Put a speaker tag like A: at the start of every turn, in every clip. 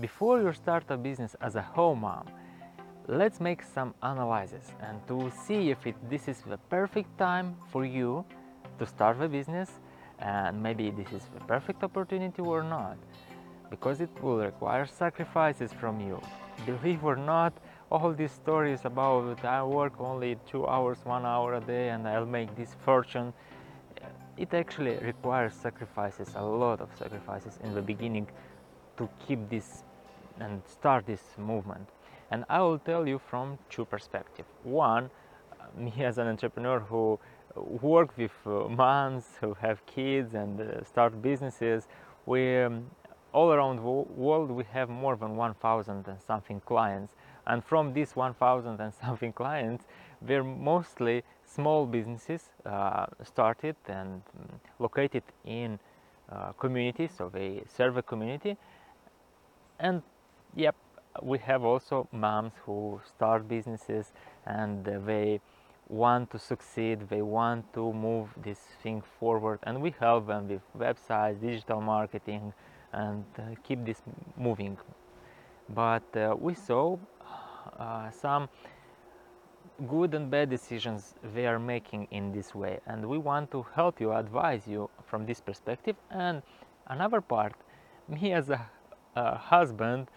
A: before you start a business as a home mom, let's make some analysis and to see if it, this is the perfect time for you to start the business and maybe this is the perfect opportunity or not because it will require sacrifices from you. Believe or not all these stories about i work only two hours one hour a day and i'll make this fortune it actually requires sacrifices a lot of sacrifices in the beginning to keep this and start this movement. And i will tell you from two perspectives. One me as an entrepreneur who work with uh, moms who have kids and uh, start businesses we um, all around the world we have more than 1000 and something clients. And from these 1000 and something clients they're mostly small businesses uh, started and um, located in uh, communities. So they serve a community. And yep we have also moms who start businesses and they want to succeed they want to move this thing forward. And we help them with websites digital marketing and uh, keep this moving. But uh, we saw uh, some good and bad decisions they are making in this way. And we want to help you advise you from this perspective. And another part me as a, a husband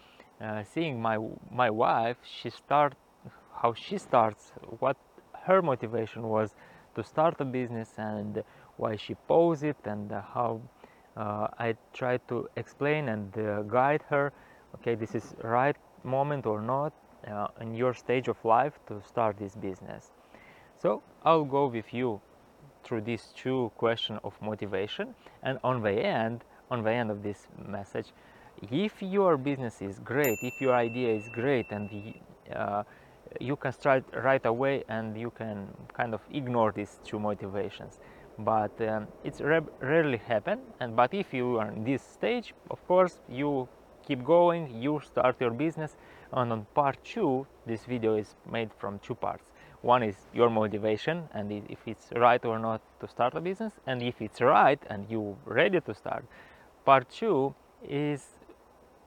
A: uh, seeing my my wife she start how she starts what her motivation was to start a business and why she posed it and how uh, I tried to explain and uh, guide her okay this is right moment or not uh, in your stage of life to start this business. So I'll go with you through these two questions of motivation. And on the end on the end of this message if your business is great if your idea is great and uh, you can start right away and you can kind of ignore these two motivations. But um, it's rarely happen. And but if you are in this stage of course you keep going you start your business. And on part two this video is made from two parts. One is your motivation and if it's right or not to start a business. And if it's right and you're ready to start part two is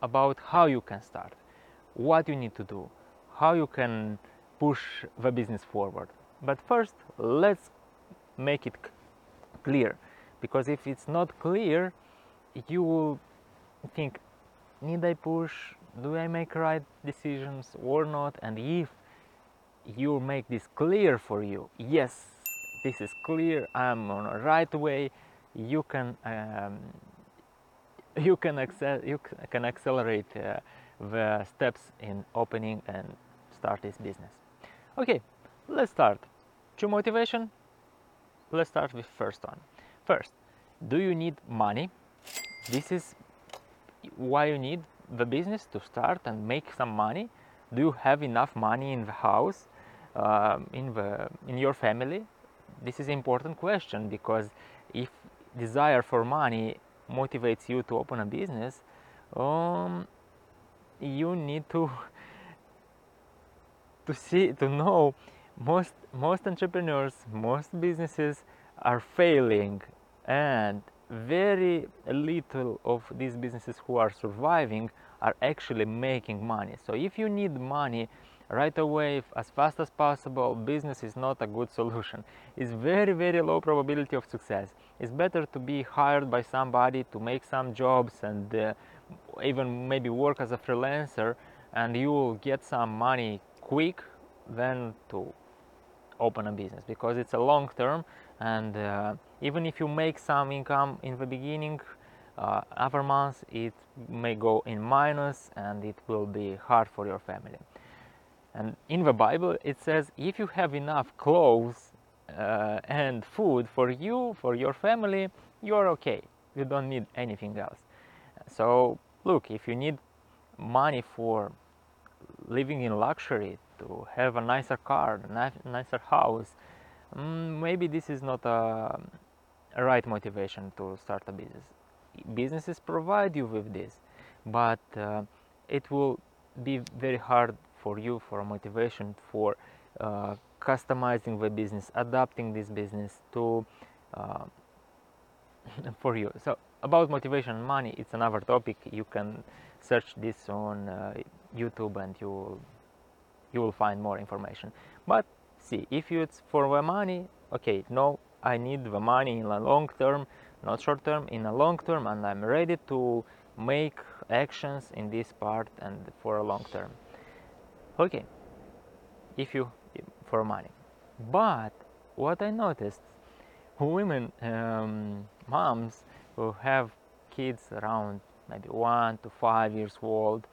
A: about how you can start what you need to do how you can push the business forward. But first let's make it clear because if it's not clear you will think need I push? Do I make right decisions or not? And if you make this clear for you yes this is clear I'm on a right way you can um, you can accel you can accelerate uh, the steps in opening and start this business. Okay let's start. To motivation. Let's start with first one. First do you need money? This is why you need the business to start and make some money. Do you have enough money in the house um, in the in your family? This is important question because if desire for money motivates you to open a business um, you need to to see to know most most entrepreneurs most businesses are failing and very little of these businesses who are surviving are actually making money. So if you need money right away as fast as possible business is not a good solution. It's very very low probability of success. It's better to be hired by somebody to make some jobs and uh, even maybe work as a freelancer and you will get some money quick than to open a business because it's a long term and uh, even if you make some income in the beginning uh, months it may go in minus and it will be hard for your family and in the bible it says if you have enough clothes uh, and food for you for your family you're okay you don't need anything else so look if you need money for living in luxury to have a nicer car, a nicer house, mm, maybe this is not a, right motivation to start a business. Businesses provide you with this, but uh, it will be very hard for you for motivation for uh, customizing the business, adapting this business to uh, for you. So about motivation and money, it's another topic. You can search this on uh, YouTube and you you will find more information. But see, if it's for the money, okay, no, I need the money in the long term, not short term, in a long term, and I'm ready to make actions in this part and for a long term. Okay, if you for money. But what I noticed, women, um, moms who have kids around maybe one to five years old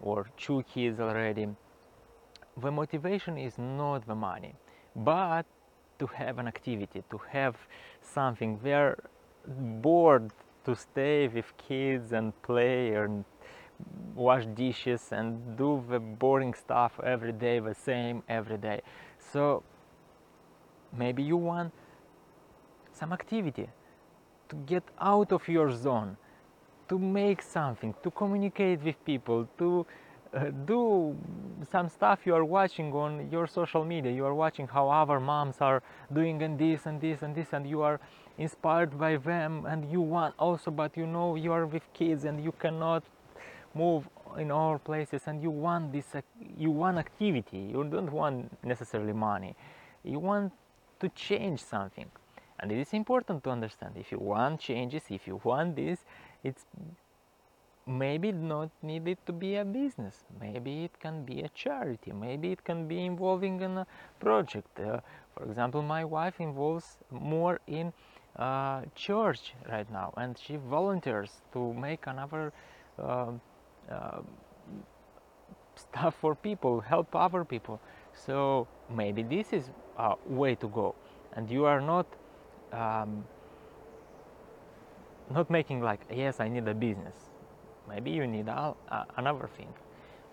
A: or two kids already, the motivation is not the money, but to have an activity, to have something. They're bored to stay with kids and play and wash dishes and do the boring stuff every day, the same every day. So maybe you want some activity to get out of your zone, to make something, to communicate with people, to uh, do some stuff you are watching on your social media. You are watching how other moms are doing and this and this and this, and you are inspired by them, and you want also, but you know you are with kids and you cannot move in all places, and you want this, you want activity. You don't want necessarily money. You want to change something and it is important to understand if you want changes if you want this it's maybe not needed to be a business maybe it can be a charity maybe it can be involving in a project uh, for example my wife involves more in uh, church right now and she volunteers to make another uh, stuff for people help other people. So maybe this is a way to go. And you are not um, not making like yes i need a business. Maybe you need a, a, another thing.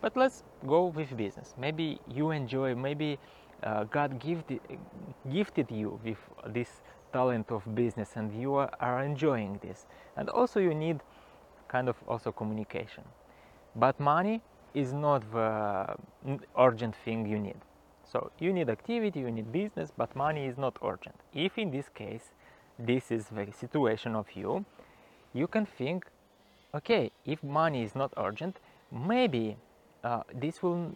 A: But let's go with business. Maybe you enjoy maybe uh, god gifted, gifted you with this talent of business and you are, are enjoying this. And also you need kind of also communication but money is not the urgent thing you need so you need activity, you need business, but money is not urgent. If in this case, this is the situation of you, you can think, okay, if money is not urgent, maybe uh, this will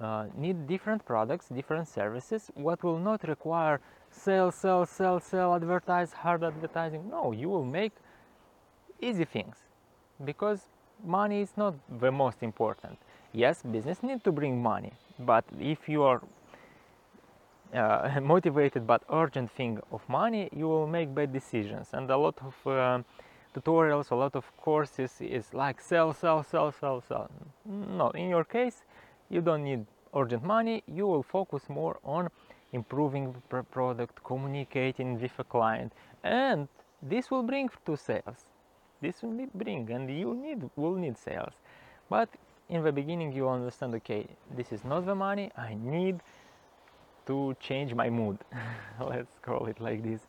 A: uh, need different products, different services, what will not require sell, sell, sell, sell, advertise, hard advertising. No, you will make easy things because money is not the most important. Yes, business need to bring money, but if you are uh, motivated but urgent thing of money you will make bad decisions. And a lot of uh, tutorials a lot of courses is like sell sell sell sell sell. No in your case you don't need urgent money. You will focus more on improving the product communicating with a client. And this will bring to sales this will bring and you need will need sales. But in the beginning you understand okay this is not the money i need to change my mood. Let's call it like this.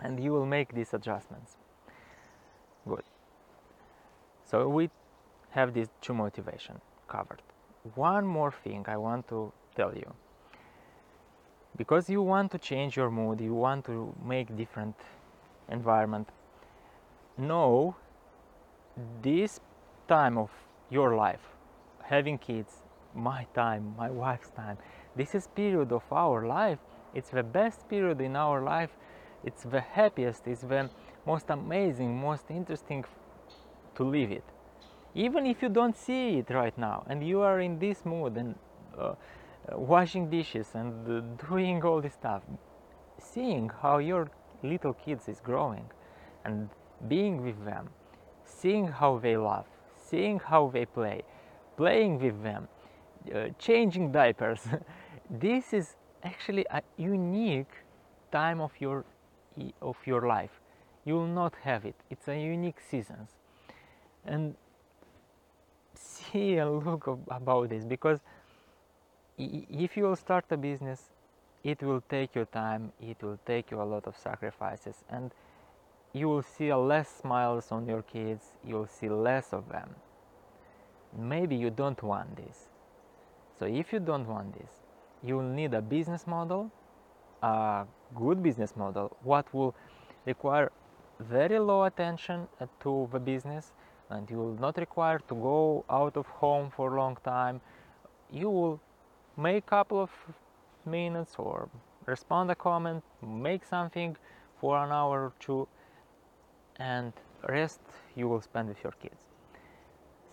A: And you will make these adjustments. Good. So we have these two motivation covered. One more thing i want to tell you. Because you want to change your mood you want to make different environment know this time of your life having kids my time my wife's time this is period of our life. It's the best period in our life. It's the happiest. It's the most amazing most interesting to live it. Even if you don't see it right now and you are in this mood and uh, uh washing dishes and uh, doing all this stuff seeing how your little kids is growing and being with them seeing how they laugh seeing how they play, playing with them, uh, changing diapers. this is actually a unique time of your of your life. You will not have it. It's a unique seasons, and see and look about this because if you will start a business, it will take your time. It will take you a lot of sacrifices and you will see less smiles on your kids, you'll see less of them. Maybe you don't want this. So if you don't want this, you will need a business model, a good business model, what will require very low attention uh, to the business and you will not require to go out of home for a long time you will make a couple of minutes or respond a comment make something for an hour or two and rest you will spend with your kids.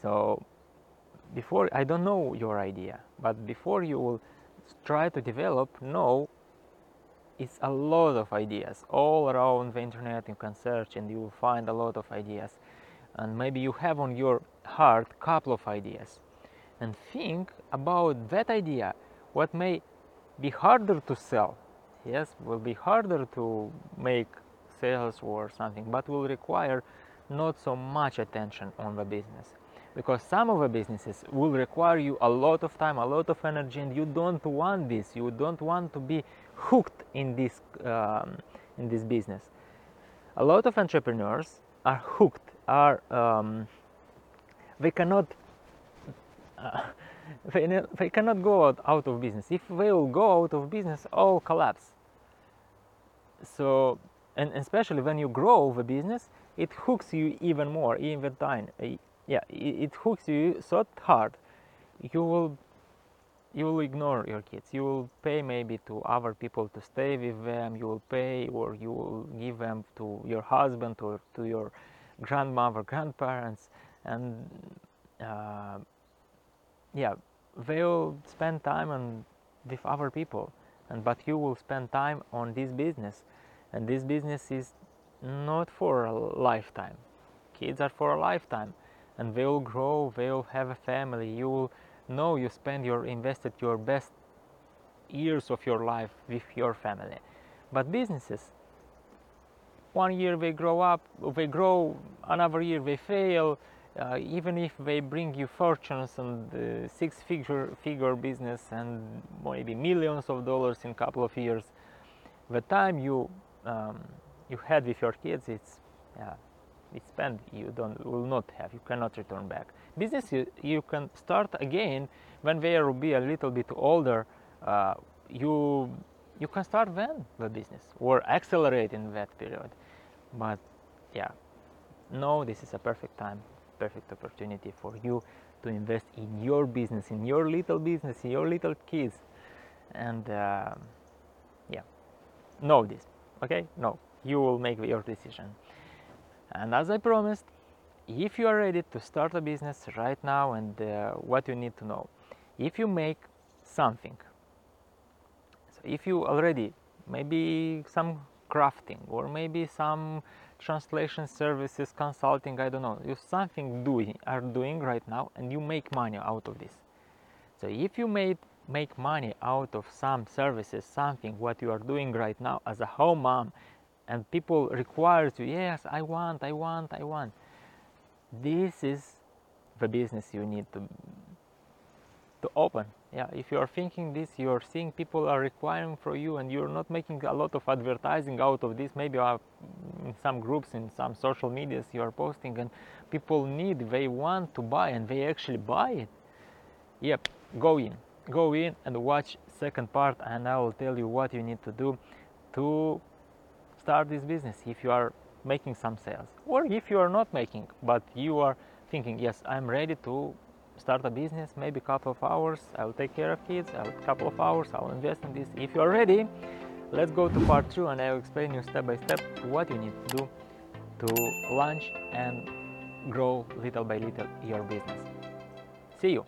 A: So before i don't know your idea but before you will try to develop know it's a lot of ideas all around the internet you can search and you will find a lot of ideas. And maybe you have on your heart couple of ideas. And think about that idea. What may be harder to sell yes will be harder to make sales or something but will require not so much attention on the business. Because some of the businesses will require you a lot of time a lot of energy and you don't want this. You don't want to be hooked in this um, in this business. A lot of entrepreneurs are hooked are um, they cannot uh, they, they cannot go out, out of business. If they will go out of business all collapse. So and especially when you grow the business it hooks you even more even time. Yeah it, hooks you so hard you will you will ignore your kids. You will pay maybe to other people to stay with them. You will pay or you will give them to your husband or to your grandmother grandparents. And uh, yeah they'll spend time on with other people. And but you will spend time on this business and this business is not for a lifetime. Kids are for a lifetime. And they will grow they will have a family. You will know you spend your invested your best years of your life with your family. But businesses one year they grow up they grow another year they fail. Uh, even if they bring you fortunes and uh, six figure figure business and maybe millions of dollars in a couple of years the time you um, you had with your kids it's yeah it's spent you don't will not have you cannot return back. Business you, you can start again when they will be a little bit older uh, you you can start then the business or accelerate in that period. But yeah no this is a perfect time perfect opportunity for you to invest in your business in your little business in your little kids. And uh, yeah know this okay? No. You will make your decision. And as i promised if you are ready to start a business right now and uh, what you need to know if you make something so if you already maybe some crafting or maybe some translation services consulting i don't know you something doing are doing right now and you make money out of this. So if you made make money out of some services something what you are doing right now as a home mom and people require you yes i want i want i want. This is the business you need to to open. Yeah if you are thinking this you are seeing people are requiring for you and you're not making a lot of advertising out of this maybe in some groups in some social medias you are posting and people need they want to buy and they actually buy it. Yep go in go in and watch second part and i will tell you what you need to do to start this business if you are making some sales or if you are not making but you are thinking yes i'm ready to start a business maybe a couple of hours i'll take care of kids a couple of hours i'll invest in this. If you are ready let's go to part two and i'll explain you step by step what you need to do to launch and grow little by little your business. See you